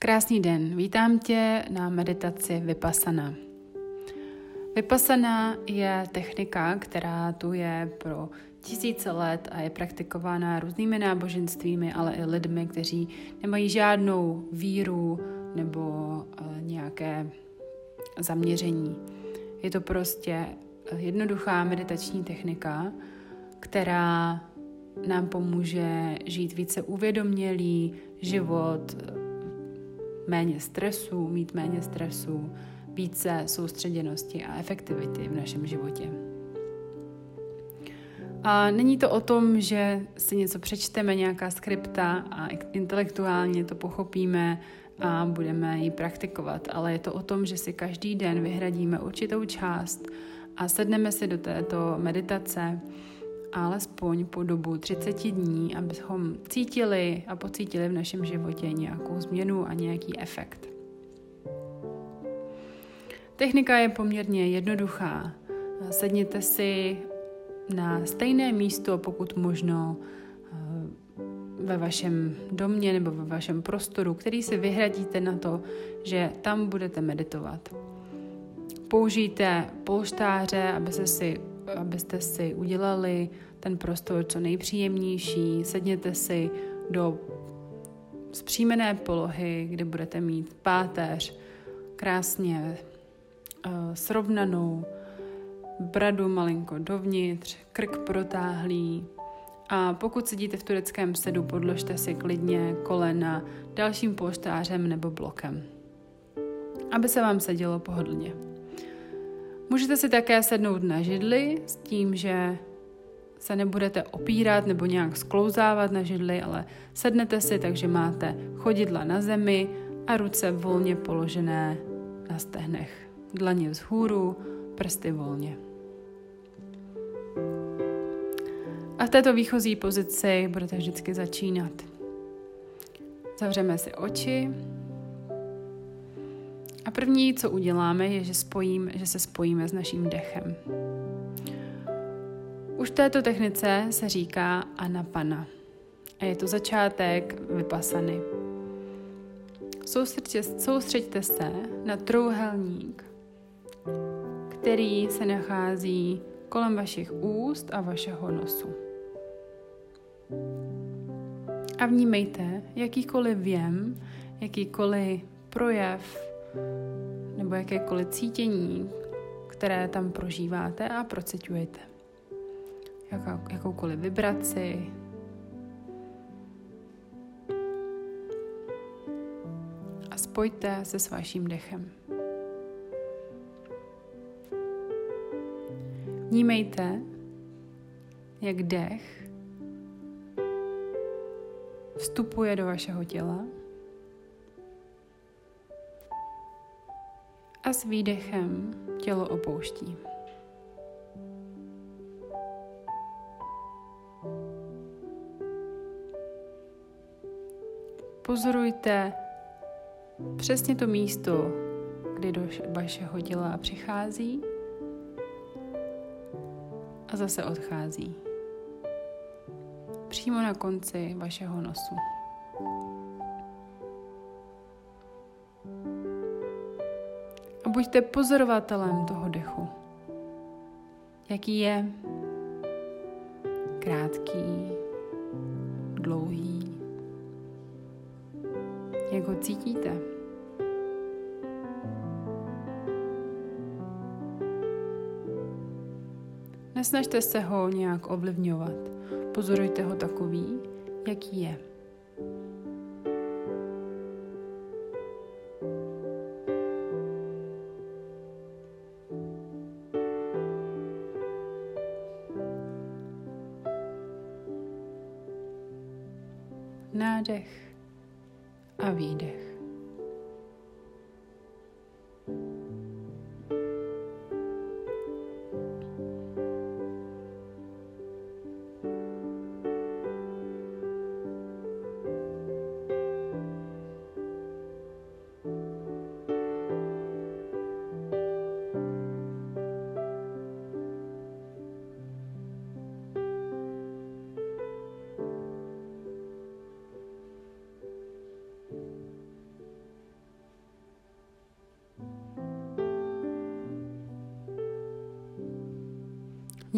Krásný den, vítám tě na meditaci Vypasana. Vypasana je technika, která tu je pro tisíce let a je praktikována různými náboženstvími, ale i lidmi, kteří nemají žádnou víru nebo eh, nějaké zaměření. Je to prostě jednoduchá meditační technika, která nám pomůže žít více uvědomělý život, méně stresu, mít méně stresu, více soustředěnosti a efektivity v našem životě. A není to o tom, že si něco přečteme, nějaká skripta a intelektuálně to pochopíme a budeme ji praktikovat, ale je to o tom, že si každý den vyhradíme určitou část a sedneme si do této meditace alespoň po dobu 30 dní, abychom cítili a pocítili v našem životě nějakou změnu a nějaký efekt. Technika je poměrně jednoduchá. Sedněte si na stejné místo, pokud možno eh, ve vašem domě nebo ve vašem prostoru, který si vyhradíte na to, že tam budete meditovat. Použijte polštáře, aby se si abyste si udělali ten prostor co nejpříjemnější. Sedněte si do zpříjmené polohy, kde budete mít páteř krásně uh, srovnanou, bradu malinko dovnitř, krk protáhlý. A pokud sedíte v tureckém sedu, podložte si klidně kolena dalším polštářem nebo blokem, aby se vám sedělo pohodlně. Můžete si také sednout na židli s tím, že se nebudete opírat nebo nějak sklouzávat na židli, ale sednete si, takže máte chodidla na zemi a ruce volně položené na stehnech. Dlaně vzhůru, prsty volně. A v této výchozí pozici budete vždycky začínat. Zavřeme si oči a první, co uděláme, je, že, spojím, že se spojíme s naším dechem. Už této technice se říká anapana a je to začátek vypasany. Soustřeďte, soustřeďte se na trouhelník, který se nachází kolem vašich úst a vašeho nosu. A vnímejte jakýkoliv věm, jakýkoliv projev nebo jakékoliv cítění, které tam prožíváte a procitujete. Jaká, jakoukoliv vibraci, a spojte se s vaším dechem. Vnímejte, jak dech vstupuje do vašeho těla a s výdechem tělo opouští. Pozorujte přesně to místo, kdy do vašeho těla přichází a zase odchází. Přímo na konci vašeho nosu. Buďte pozorovatelem toho dechu. Jaký je krátký, dlouhý, jak ho cítíte. Nesnažte se ho nějak ovlivňovat. Pozorujte ho takový, jaký je. Nádech a výdech.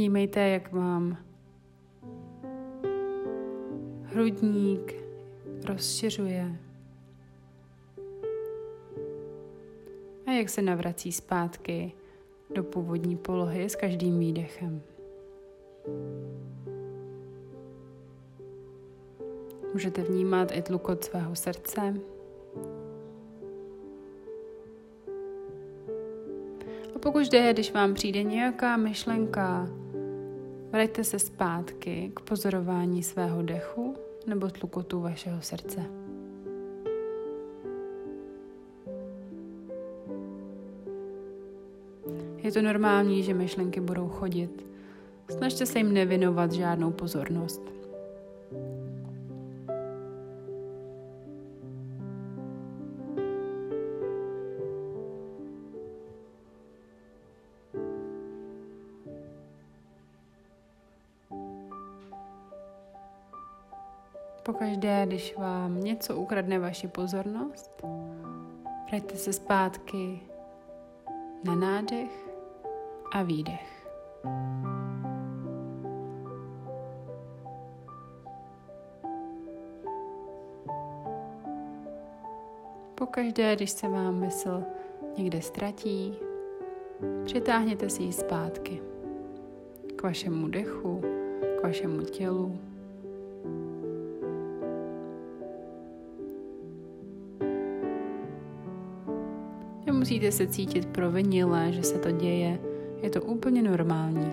Vnímejte, jak vám hrudník rozšiřuje a jak se navrací zpátky do původní polohy s každým výdechem. Můžete vnímat i tlukot svého srdce. A pokud jde, když vám přijde nějaká myšlenka, vraťte se zpátky k pozorování svého dechu nebo tlukotu vašeho srdce. Je to normální, že myšlenky budou chodit. Snažte se jim nevinovat žádnou pozornost. Pokaždé, když vám něco ukradne vaši pozornost, vraťte se zpátky na nádech a výdech. Pokaždé, když se vám mysl někde ztratí, přitáhněte si ji zpátky k vašemu dechu, k vašemu tělu. Nemusíte se cítit provinile, že se to děje. Je to úplně normální.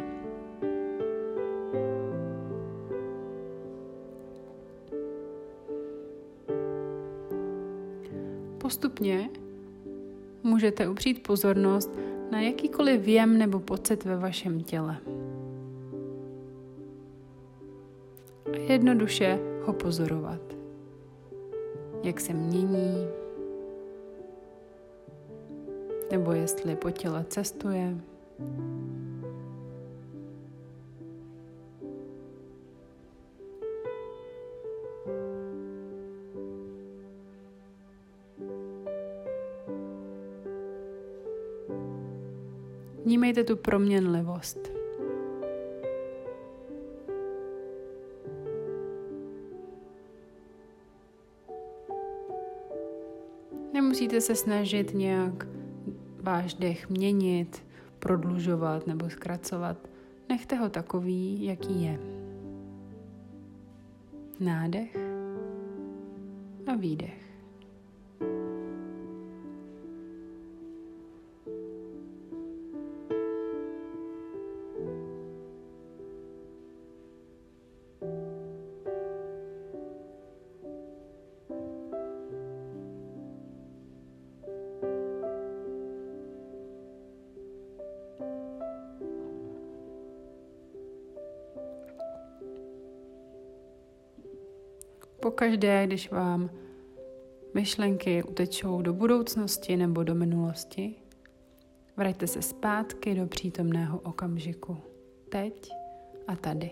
Postupně můžete upřít pozornost na jakýkoliv věm nebo pocit ve vašem těle. A jednoduše ho pozorovat. Jak se mění, nebo jestli po těle cestuje. Vnímejte tu proměnlivost. Nemusíte se snažit nějak váš dech měnit, prodlužovat nebo zkracovat. Nechte ho takový, jaký je. Nádech a výdech. Pokaždé, když vám myšlenky utečou do budoucnosti nebo do minulosti, vraťte se zpátky do přítomného okamžiku. Teď a tady.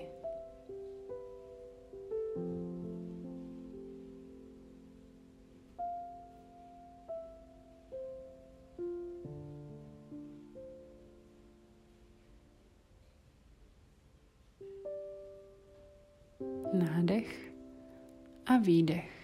Nádech a výdech.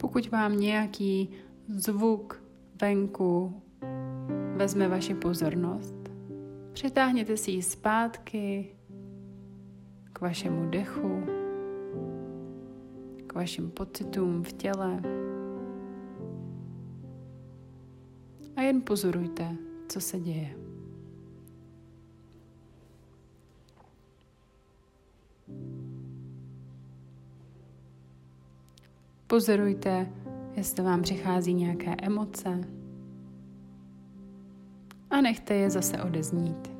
Pokud vám nějaký zvuk venku vezme vaši pozornost, Přitáhněte si ji zpátky k vašemu dechu, k vašim pocitům v těle. A jen pozorujte, co se děje. Pozorujte, jestli vám přichází nějaké emoce, a nechte je zase odeznít.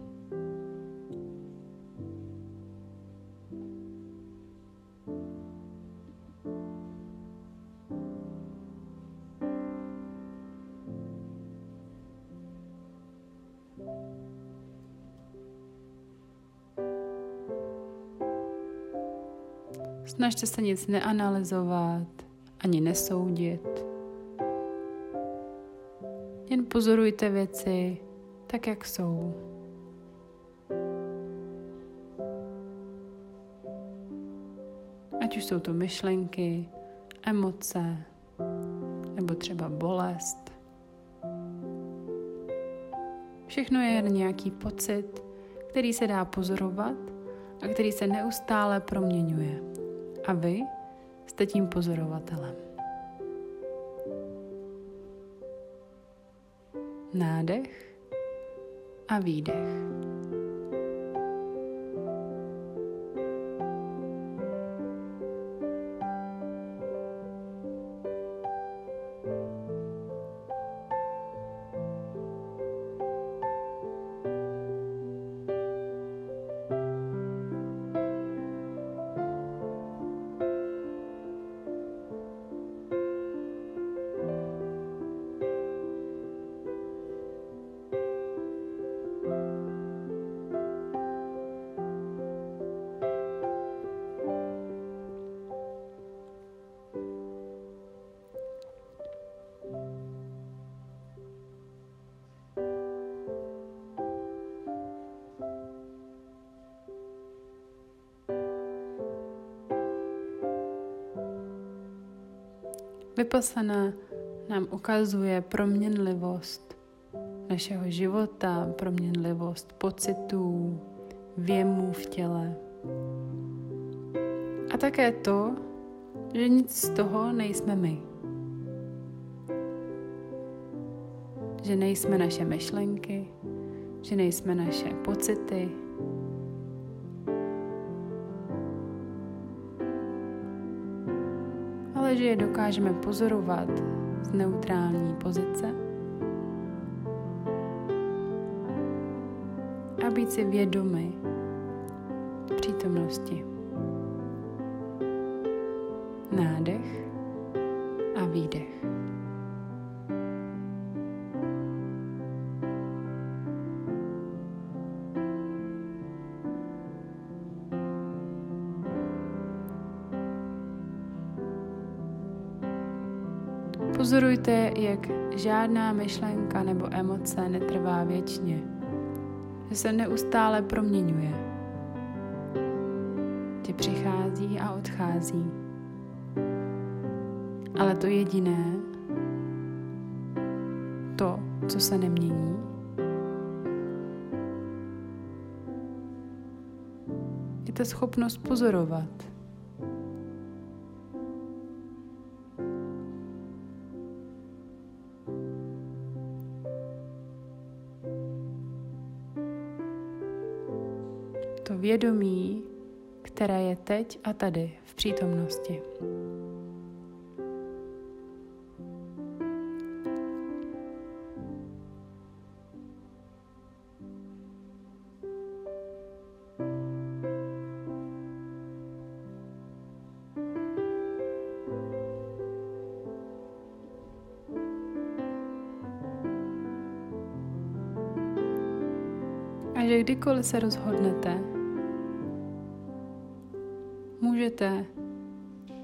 Snažte se nic neanalyzovat ani nesoudit. Jen pozorujte věci tak, jak jsou. Ať už jsou to myšlenky, emoce nebo třeba bolest. Všechno je jen nějaký pocit, který se dá pozorovat a který se neustále proměňuje. A vy jste tím pozorovatelem. Nádech a výdech. Vypasana nám ukazuje proměnlivost našeho života, proměnlivost pocitů, věmů v těle. A také to, že nic z toho nejsme my. Že nejsme naše myšlenky, že nejsme naše pocity, ale že je dokážeme pozorovat z neutrální pozice a být si vědomi přítomnosti. Nádech a výdech. Pozorujte, jak žádná myšlenka nebo emoce netrvá věčně, že se neustále proměňuje, že přichází a odchází. Ale to jediné, to, co se nemění, je ta schopnost pozorovat. Vědomí, které je teď a tady v přítomnosti. A že kdykoliv se rozhodnete, můžete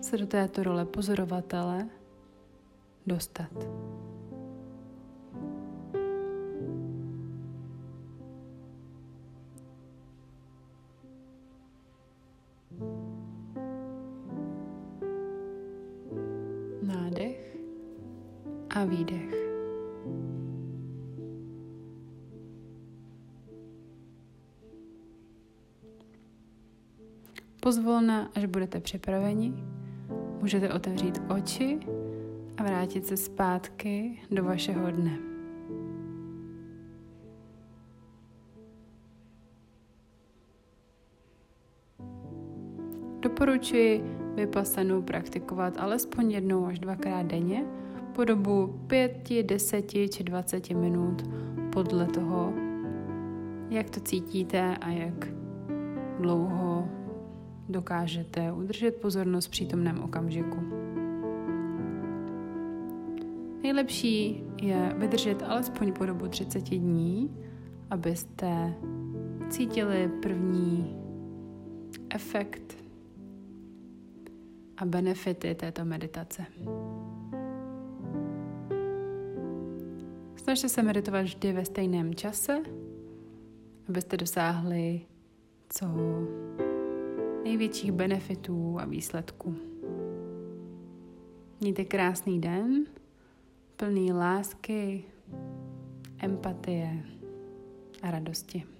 se do této role pozorovatele dostat. Nádech a výdech. Pozvolna, až budete připraveni, můžete otevřít oči a vrátit se zpátky do vašeho dne. Doporučuji vypasanu praktikovat alespoň jednou až dvakrát denně po dobu 5, 10 či 20 minut podle toho, jak to cítíte a jak dlouho dokážete udržet pozornost v přítomném okamžiku. Nejlepší je vydržet alespoň po dobu 30 dní, abyste cítili první efekt a benefity této meditace. Snažte se meditovat vždy ve stejném čase, abyste dosáhli co největších benefitů a výsledků. Mějte krásný den, plný lásky, empatie a radosti.